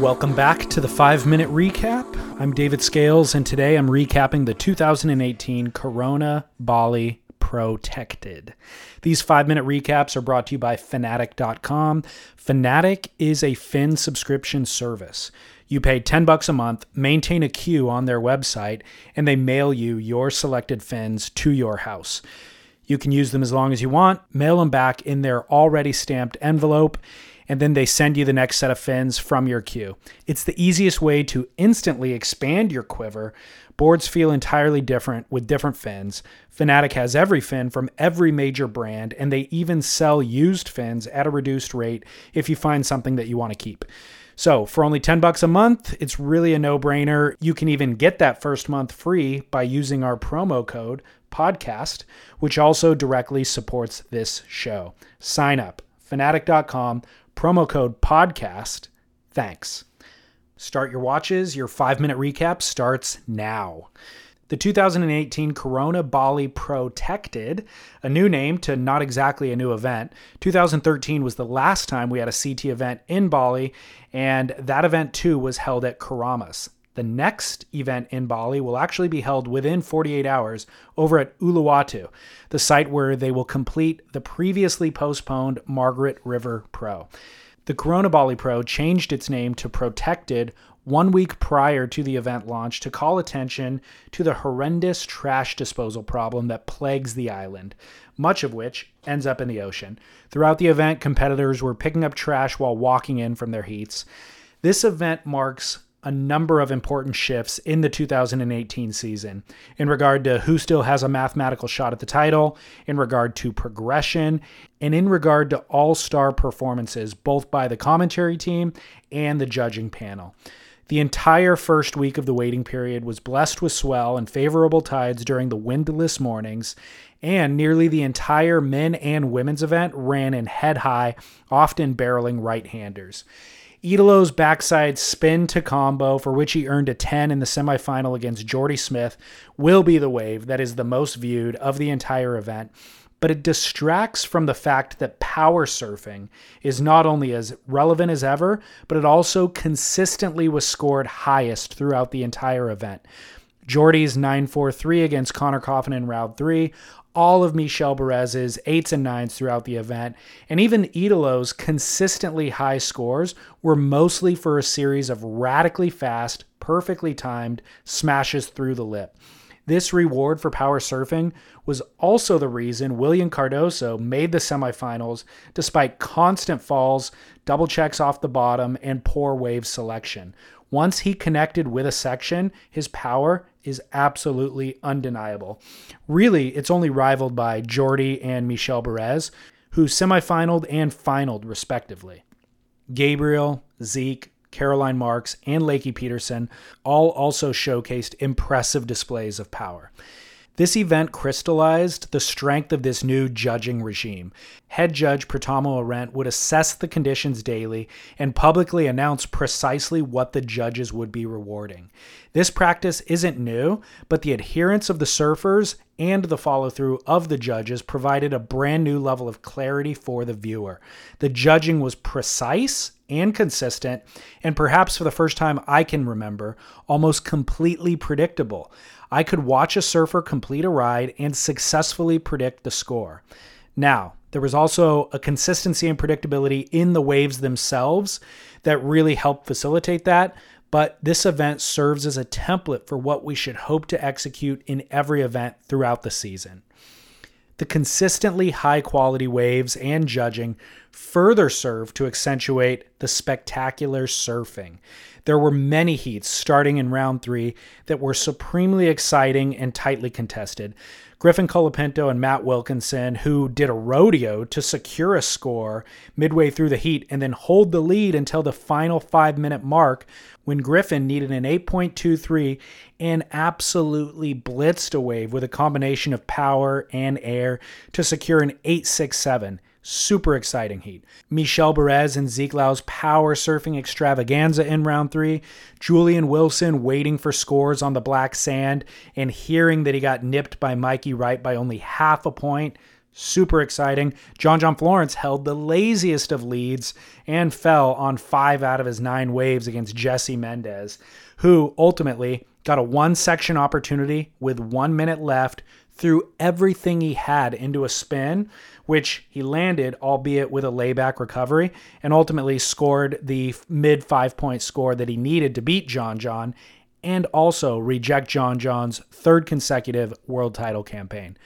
Welcome back to the five minute recap. I'm David Scales, and today I'm recapping the 2018 Corona Bali Protected. These five minute recaps are brought to you by Fanatic.com. Fanatic is a Fin subscription service. You pay 10 bucks a month, maintain a queue on their website, and they mail you your selected fins to your house. You can use them as long as you want, mail them back in their already stamped envelope, and then they send you the next set of fins from your queue. It's the easiest way to instantly expand your quiver. Boards feel entirely different with different fins. Fanatic has every fin from every major brand, and they even sell used fins at a reduced rate if you find something that you want to keep. So, for only 10 bucks a month, it's really a no-brainer. You can even get that first month free by using our promo code podcast, which also directly supports this show. Sign up fanatic.com promo code podcast. Thanks. Start your watches. Your five minute recap starts now. The 2018 Corona Bali Protected, a new name to not exactly a new event. 2013 was the last time we had a CT event in Bali, and that event too was held at Keramas. The next event in Bali will actually be held within 48 hours over at Uluwatu, the site where they will complete the previously postponed Margaret River Pro. The Corona Bali Pro changed its name to Protected one week prior to the event launch to call attention to the horrendous trash disposal problem that plagues the island, much of which ends up in the ocean. Throughout the event, competitors were picking up trash while walking in from their heats. This event marks a number of important shifts in the 2018 season in regard to who still has a mathematical shot at the title, in regard to progression, and in regard to all star performances, both by the commentary team and the judging panel. The entire first week of the waiting period was blessed with swell and favorable tides during the windless mornings, and nearly the entire men and women's event ran in head high, often barreling right handers. Italo's backside spin to combo, for which he earned a 10 in the semifinal against Jordy Smith, will be the wave that is the most viewed of the entire event. But it distracts from the fact that power surfing is not only as relevant as ever, but it also consistently was scored highest throughout the entire event. Jordy's 9-4-3 against Conner Coffin in round three all of Michel Bourez's eights and nines throughout the event, and even Italo's consistently high scores were mostly for a series of radically fast, perfectly timed smashes through the lip. This reward for power surfing was also the reason Willian Cardoso made the semifinals despite constant falls, double checks off the bottom, and poor wave selection. Once he connected with a section, his power is absolutely undeniable. Really, it's only rivaled by Jordy and Michel Bourez, who semifinaled and finaled respectively. Gabriel, Zeke, Caroline Marks, and Lakey Peterson all also showcased impressive displays of power. This event crystallized the strength of this new judging regime. Head judge Pritamo Ahrendt would assess the conditions daily and publicly announce precisely what the judges would be rewarding. This practice isn't new, but the adherence of the surfers and the follow through of the judges provided a brand new level of clarity for the viewer. The judging was precise and consistent, and perhaps for the first time I can remember, almost completely predictable. I could watch a surfer complete a ride and successfully predict the score. Now, there was also a consistency and predictability in the waves themselves that really helped facilitate that. But this event serves as a template for what we should hope to execute in every event throughout the season. The consistently high quality waves and judging further serve to accentuate the spectacular surfing. There were many heats starting in round three that were supremely exciting and tightly contested. Griffin Colapinto and Matt Wilkinson, who did a rodeo to secure a score midway through the heat and then hold the lead until the final five minute mark when Griffin needed an 8.23 and absolutely blitzed a wave with a combination of power and air to secure an 867. Super exciting heat. Michel Bourez and Zeke Lau's power surfing extravaganza in round three. Julian Wilson waiting for scores on the black sand and hearing that he got nipped by Mikey Wright by only half a point. Super exciting. John John Florence held the laziest of leads and fell on five out of his nine waves against Jesse Mendez, who ultimately got a one section opportunity with one minute left, threw everything he had into a spin, which he landed, albeit with a layback recovery, and ultimately scored the mid five point score that he needed to beat John John and also reject John John's third consecutive world title campaign.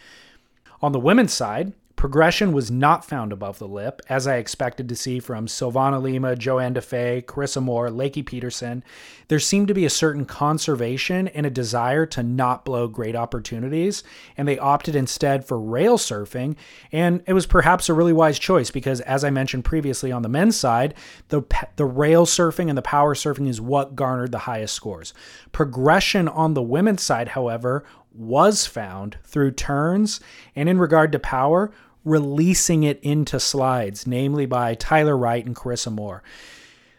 On the women's side, Progression was not found above the lip, as I expected to see from Silvana Lima, Johanne Defay, Carissa Moore, Lakey Peterson. There seemed to be a certain conservation and a desire to not blow great opportunities, and they opted instead for rail surfing. And it was perhaps a really wise choice because, as I mentioned previously on the men's side, the, the rail surfing and the power surfing is what garnered the highest scores. Progression on the women's side, however, was found through turns and in regard to power releasing it into slides, namely by Tyler Wright and Carissa Moore.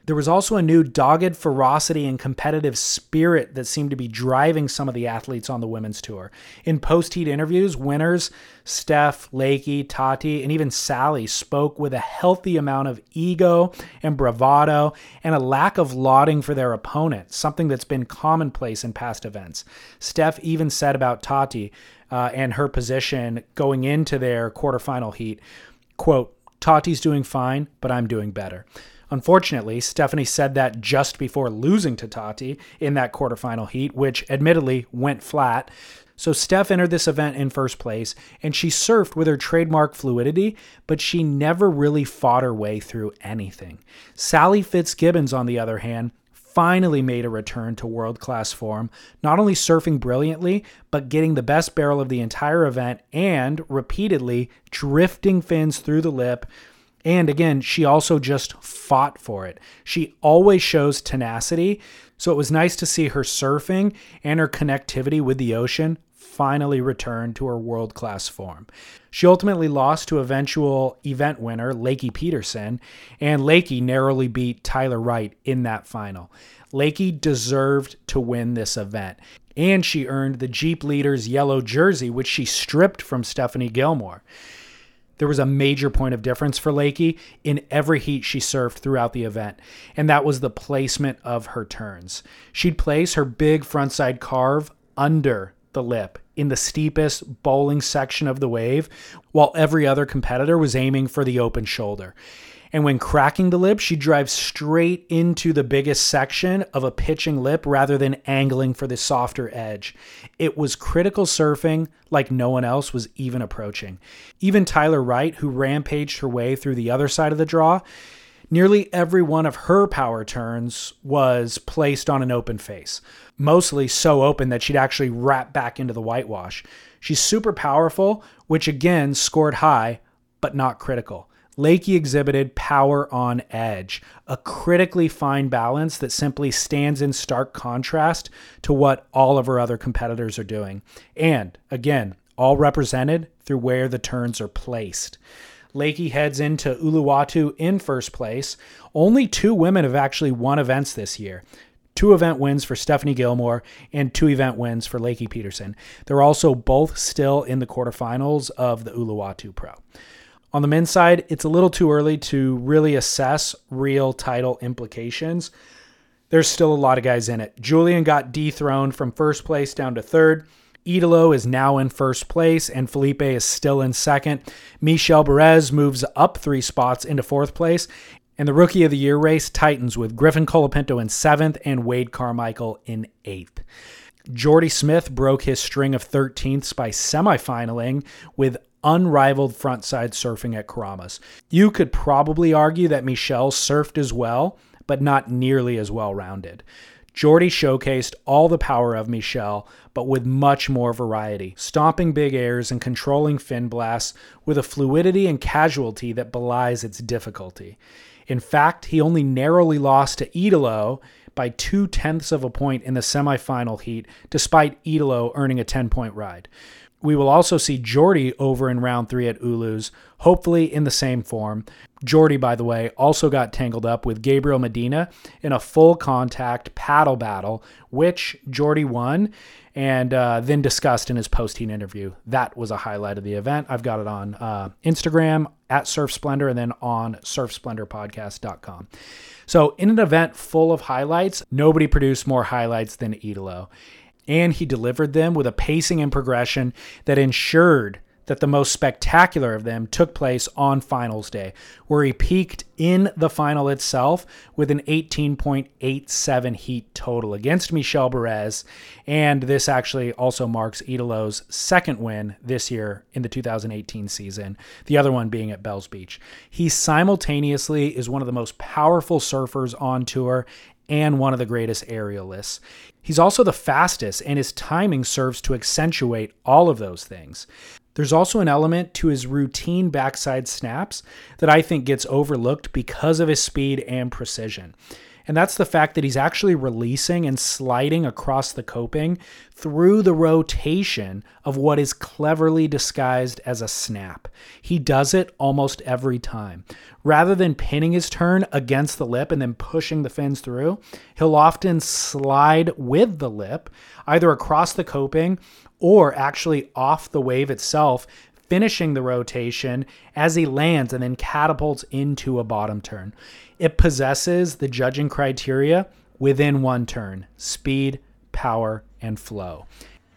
There was also a new dogged ferocity and competitive spirit that seemed to be driving some of the athletes on the women's tour. In post heat interviews, winners Steph, Lakey, Tati, and even Sally spoke with a healthy amount of ego and bravado and a lack of lauding for their opponent, something that's been commonplace in past events. Steph even said about Tati uh, and her position going into their quarterfinal heat, quote, Tati's doing fine, but I'm doing better. Unfortunately, Stephanie said that just before losing to Tati in that quarterfinal heat, which admittedly went flat. So Steph entered this event in first place, and she surfed with her trademark fluidity, but she never really fought her way through anything. Sally Fitzgibbons, on the other hand, finally made a return to world class form, not only surfing brilliantly, but getting the best barrel of the entire event and repeatedly drifting fins through the lip and again, she also just fought for it. She always shows tenacity. So it was nice to see her surfing and her connectivity with the ocean finally return to her world class form. She ultimately lost to eventual event winner Lakey Peterson, and Lakey narrowly beat Tyler Wright in that final. Lakey deserved to win this event, and she earned the Jeep Leaders yellow jersey, which she stripped from Stephanie Gilmore there was a major point of difference for Lakey in every heat she surfed throughout the event, and that was the placement of her turns. She'd place her big frontside carve under the lip in the steepest bowling section of the wave, while every other competitor was aiming for the open shoulder. And when cracking the lip, she drives straight into the biggest section of a pitching lip rather than angling for the softer edge. It was critical surfing like no one else was even approaching. Even Tyler Wright, who rampaged her way through the other side of the draw, nearly every one of her power turns was placed on an open face, mostly so open that she'd actually wrap back into the whitewash. She's super powerful, which again scored high, but not critical. Lakey exhibited power on edge, a critically fine balance that simply stands in stark contrast to what all of her other competitors are doing. And again, all represented through where the turns are placed. Lakey heads into Uluwatu in first place. Only two women have actually won events this year. Two event wins for Stephanie Gilmore and two event wins for Lakey Peterson. They're also both still in the quarterfinals of the Uluwatu Pro. On the men's side, it's a little too early to really assess real title implications. There's still a lot of guys in it. Julian got dethroned from first place down to third. Italo is now in first place, and Felipe is still in second. Michel Bourez moves up three spots into fourth place. And the Rookie of the Year race tightens with Griffin Colapinto in seventh and Wade Carmichael in eighth. Jordy Smith broke his string of 13ths by semifinaling with unrivaled frontside surfing at Keramas. You could probably argue that Michel surfed as well, but not nearly as well rounded. Jordy showcased all the power of Michel, but with much more variety, stomping big airs and controlling fin blasts with a fluidity and casualty that belies its difficulty. In fact, he only narrowly lost to Italo by two tenths of a point in the semifinal heat, despite Italo earning a 10 point ride. We will also see Jordy over in round three at Ulus, hopefully in the same form. Jordy, by the way, also got tangled up with Gabriel Medina in a full contact paddle battle, which Jordy won and uh, then discussed in his post heat interview. That was a highlight of the event. I've got it on uh, Instagram at Surf Splendor and then on surfsplendorpodcast.com. So, in an event full of highlights, nobody produced more highlights than Italo and he delivered them with a pacing and progression that ensured that the most spectacular of them took place on finals day, where he peaked in the final itself with an 18.87 heat total against Michel Bourez. And this actually also marks Italo's second win this year in the 2018 season, the other one being at Bells Beach. He simultaneously is one of the most powerful surfers on tour and one of the greatest aerialists. He's also the fastest, and his timing serves to accentuate all of those things. There's also an element to his routine backside snaps that I think gets overlooked because of his speed and precision and that's the fact that he's actually releasing and sliding across the coping through the rotation of what is cleverly disguised as a snap. He does it almost every time. Rather than pinning his turn against the lip and then pushing the fins through, he'll often slide with the lip, either across the coping or actually off the wave itself, finishing the rotation as he lands and then catapults into a bottom turn. It possesses the judging criteria within one turn speed, power, and flow.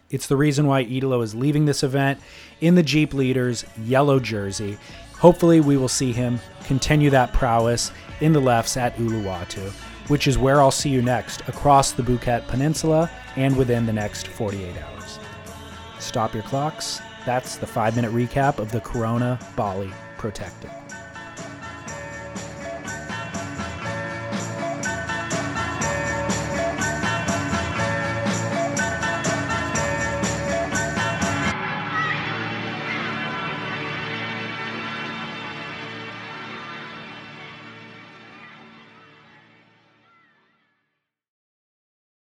It's the reason why Italo is leaving this event in the Jeep Leaders yellow jersey. Hopefully, we will see him continue that prowess in the lefts at Uluwatu, which is where I'll see you next across the Bukit Peninsula and within the next 48 hours. Stop your clocks. That's the five minute recap of the Corona Bali Protected.